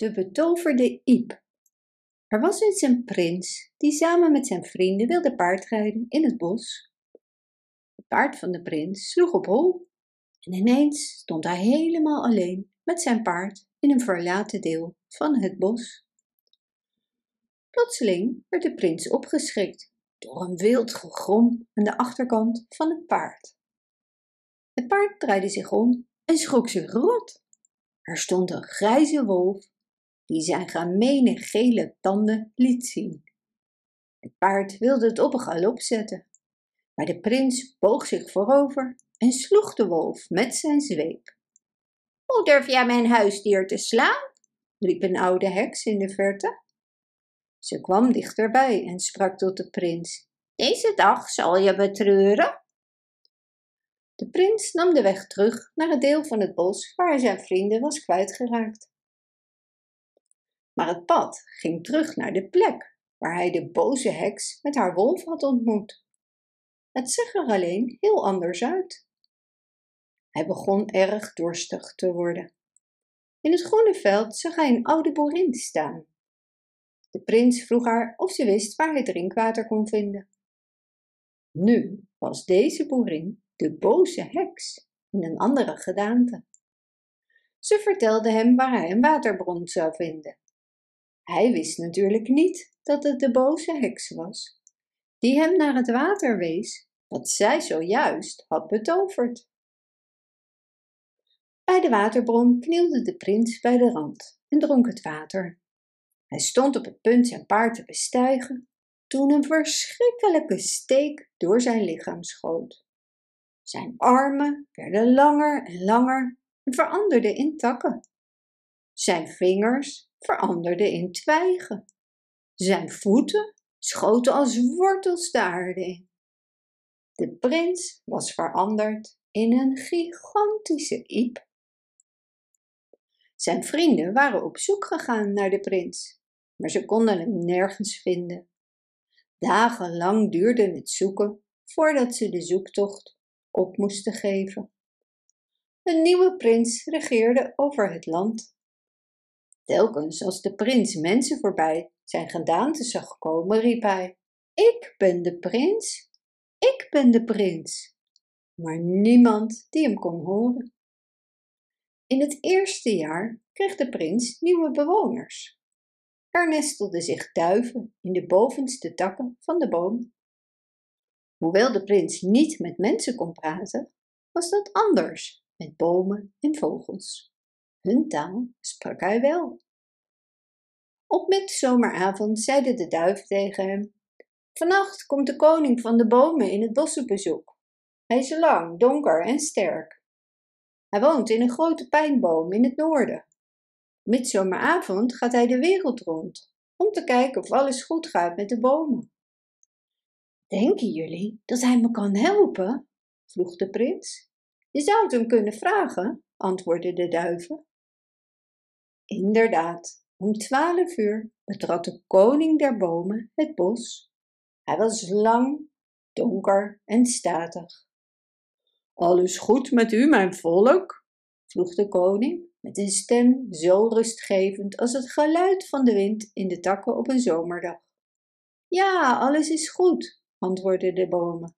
De betoverde Iep. Er was eens een prins die samen met zijn vrienden wilde paardrijden in het bos. Het paard van de prins sloeg op hol en ineens stond hij helemaal alleen met zijn paard in een verlaten deel van het bos. Plotseling werd de prins opgeschrikt door een wild gegrom aan de achterkant van het paard. Het paard draaide zich om en schrok zich rot. Er stond een grijze wolf die zijn gemene gele tanden liet zien. Het paard wilde het op een galop zetten, maar de prins boog zich voorover en sloeg de wolf met zijn zweep. Hoe durf jij mijn huisdier te slaan? riep een oude heks in de verte. Ze kwam dichterbij en sprak tot de prins. Deze dag zal je betreuren. De prins nam de weg terug naar het deel van het bos waar hij zijn vrienden was kwijtgeraakt maar het pad ging terug naar de plek waar hij de boze heks met haar wolf had ontmoet. Het zag er alleen heel anders uit. Hij begon erg dorstig te worden. In het groene veld zag hij een oude boerin staan. De prins vroeg haar of ze wist waar hij drinkwater kon vinden. Nu was deze boerin de boze heks in een andere gedaante. Ze vertelde hem waar hij een waterbron zou vinden hij wist natuurlijk niet dat het de boze heks was, die hem naar het water wees dat zij zojuist had betoverd. Bij de waterbron knielde de prins bij de rand en dronk het water. Hij stond op het punt zijn paard te bestijgen, toen een verschrikkelijke steek door zijn lichaam schoot. Zijn armen werden langer en langer en veranderden in takken. Zijn vingers veranderde in twijgen. Zijn voeten schoten als wortels de aarde in. De prins was veranderd in een gigantische iep. Zijn vrienden waren op zoek gegaan naar de prins, maar ze konden hem nergens vinden. Dagenlang duurde het zoeken voordat ze de zoektocht op moesten geven. Een nieuwe prins regeerde over het land Telkens als de prins mensen voorbij zijn gedaante zag komen, riep hij: Ik ben de prins, ik ben de prins. Maar niemand die hem kon horen. In het eerste jaar kreeg de prins nieuwe bewoners. Er nestelden zich duiven in de bovenste takken van de boom. Hoewel de prins niet met mensen kon praten, was dat anders met bomen en vogels. Hun taal sprak hij wel. Op midzomeravond zeide de duif tegen hem: Vannacht komt de koning van de bomen in het bos op bezoek. Hij is lang, donker en sterk. Hij woont in een grote pijnboom in het noorden. Midzomeravond gaat hij de wereld rond om te kijken of alles goed gaat met de bomen. Denken jullie dat hij me kan helpen? vroeg de prins. Je zou het hem kunnen vragen, antwoordden de duiven. Inderdaad, om twaalf uur betrad de koning der bomen het bos. Hij was lang, donker en statig. Alles goed met u, mijn volk? vroeg de koning met een stem zo rustgevend als het geluid van de wind in de takken op een zomerdag. Ja, alles is goed, antwoordden de bomen.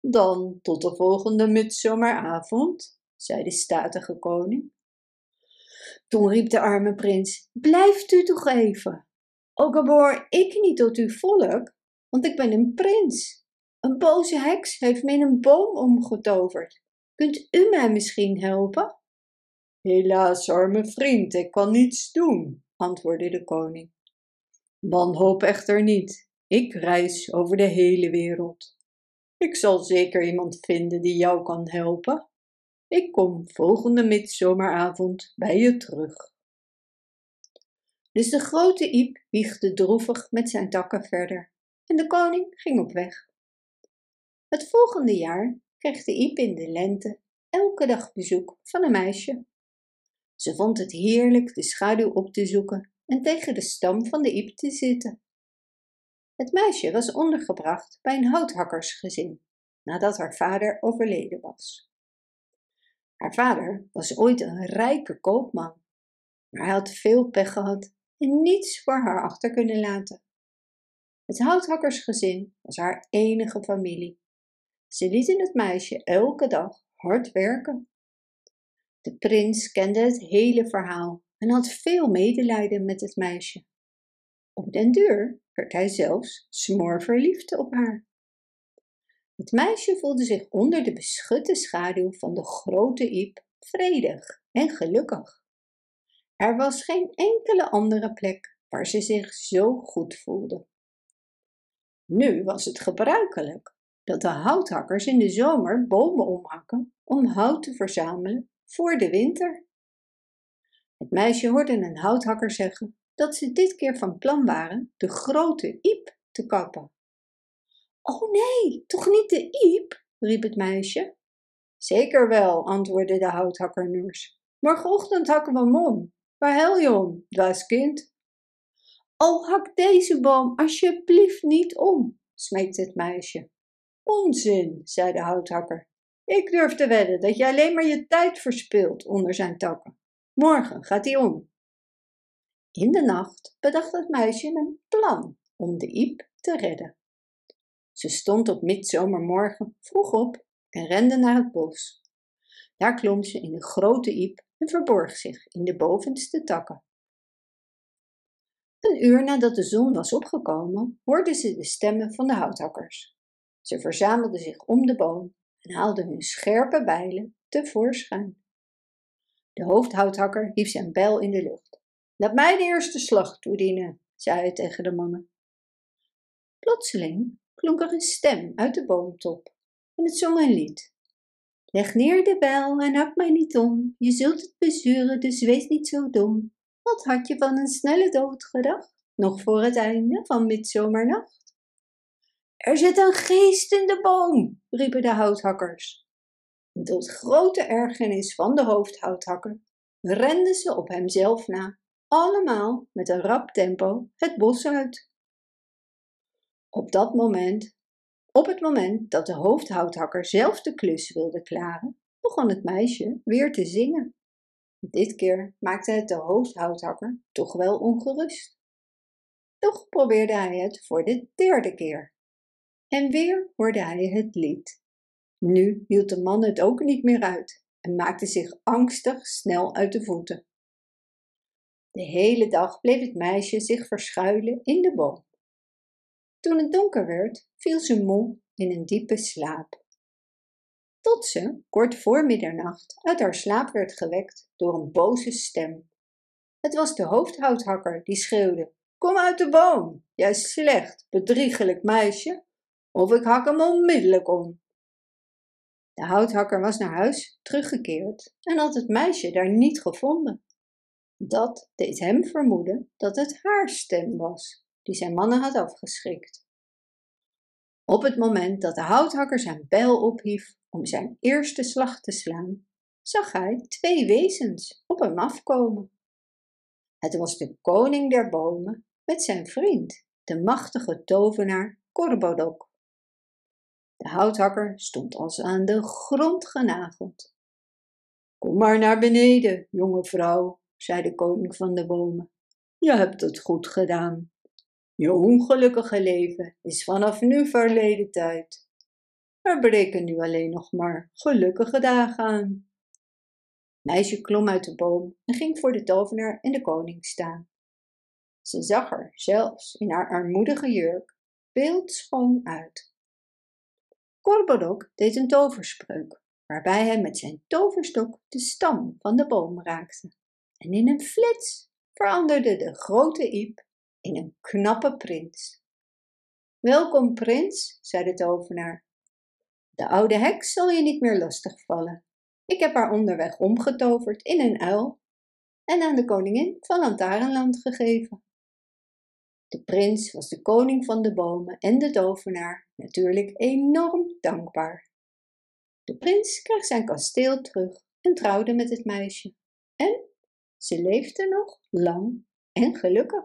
Dan tot de volgende midzomeravond, zei de statige koning. Toen riep de arme prins, blijft u toch even. Ook al behoor ik niet tot uw volk, want ik ben een prins. Een boze heks heeft me in een boom omgetoverd. Kunt u mij misschien helpen? Helaas, arme vriend, ik kan niets doen, antwoordde de koning. Wanhoop echter niet. Ik reis over de hele wereld. Ik zal zeker iemand vinden die jou kan helpen. Ik kom volgende midzomeravond bij je terug. Dus de grote iep wiegde droevig met zijn takken verder en de koning ging op weg. Het volgende jaar kreeg de iep in de lente elke dag bezoek van een meisje. Ze vond het heerlijk de schaduw op te zoeken en tegen de stam van de iep te zitten. Het meisje was ondergebracht bij een houthakkersgezin nadat haar vader overleden was. Haar vader was ooit een rijke koopman. maar hij had veel pech gehad en niets voor haar achter kunnen laten. Het houthakkersgezin was haar enige familie. Ze lieten het meisje elke dag hard werken. De prins kende het hele verhaal en had veel medelijden met het meisje. Op den duur werd hij zelfs smoorverliefd op haar. Het meisje voelde zich onder de beschutte schaduw van de grote Iep vredig en gelukkig. Er was geen enkele andere plek waar ze zich zo goed voelde. Nu was het gebruikelijk dat de houthakkers in de zomer bomen omhakken om hout te verzamelen voor de winter. Het meisje hoorde een houthakker zeggen dat ze dit keer van plan waren de grote Iep te kappen. Oh nee, toch niet de Iep? riep het meisje. Zeker wel, antwoordde de houthakker nurs. Morgenochtend hakken we hem om. Waar hel je om, dwaas kind? Oh, hak deze boom alsjeblieft niet om, smeekte het meisje. Onzin, zei de houthakker. Ik durf te wedden dat je alleen maar je tijd verspilt onder zijn takken. Morgen gaat hij om. In de nacht bedacht het meisje een plan om de iep te redden. Ze stond op midzomermorgen vroeg op en rende naar het bos. Daar klom ze in de grote iep en verborg zich in de bovenste takken. Een uur nadat de zon was opgekomen, hoorden ze de stemmen van de houthakkers. Ze verzamelden zich om de boom en haalden hun scherpe bijlen tevoorschijn. De hoofdhouthakker hief zijn bijl in de lucht. Laat mij de eerste slag toedienen, zei hij tegen de mannen. Plotseling klonk er een stem uit de boomtop en het zong een lied. Leg neer de bijl en hak mij niet om, je zult het bezuren, dus wees niet zo dom. Wat had je van een snelle dood gedacht, nog voor het einde van midzomernacht? Er zit een geest in de boom, riepen de houthakkers. tot grote ergernis van de hoofdhouthakker renden ze op hemzelf na, allemaal met een rap tempo het bos uit. Op dat moment, op het moment dat de hoofdhouthakker zelf de klus wilde klaren, begon het meisje weer te zingen. Dit keer maakte het de hoofdhouthakker toch wel ongerust. Toch probeerde hij het voor de derde keer. En weer hoorde hij het lied. Nu hield de man het ook niet meer uit en maakte zich angstig snel uit de voeten. De hele dag bleef het meisje zich verschuilen in de boom. Toen het donker werd, viel ze moe in een diepe slaap. Tot ze, kort voor middernacht, uit haar slaap werd gewekt door een boze stem. Het was de hoofdhouthakker die schreeuwde: Kom uit de boom, jij slecht, bedriegelijk meisje, of ik hak hem onmiddellijk om. De houthakker was naar huis teruggekeerd en had het meisje daar niet gevonden. Dat deed hem vermoeden dat het haar stem was, die zijn mannen had afgeschrikt. Op het moment dat de houthakker zijn bijl ophief om zijn eerste slag te slaan, zag hij twee wezens op hem afkomen. Het was de koning der bomen met zijn vriend, de machtige tovenaar Korbodok. De houthakker stond als aan de grond genageld. Kom maar naar beneden, jonge vrouw, zei de koning van de bomen. Je hebt het goed gedaan. Je ongelukkige leven is vanaf nu verleden tijd. Er breken nu alleen nog maar gelukkige dagen aan. Meisje klom uit de boom en ging voor de tovenaar en de koning staan. Ze zag er zelfs in haar armoedige jurk beeldschoon uit. Korbodok deed een toverspreuk, waarbij hij met zijn toverstok de stam van de boom raakte. En in een flits veranderde de grote Iep in een knappe prins. Welkom, prins, zei de tovenaar. De oude heks zal je niet meer lastig vallen. Ik heb haar onderweg omgetoverd in een uil en aan de koningin van Lantarenland gegeven. De prins was de koning van de bomen en de tovenaar natuurlijk enorm dankbaar. De prins kreeg zijn kasteel terug en trouwde met het meisje. En ze leefden nog lang en gelukkig.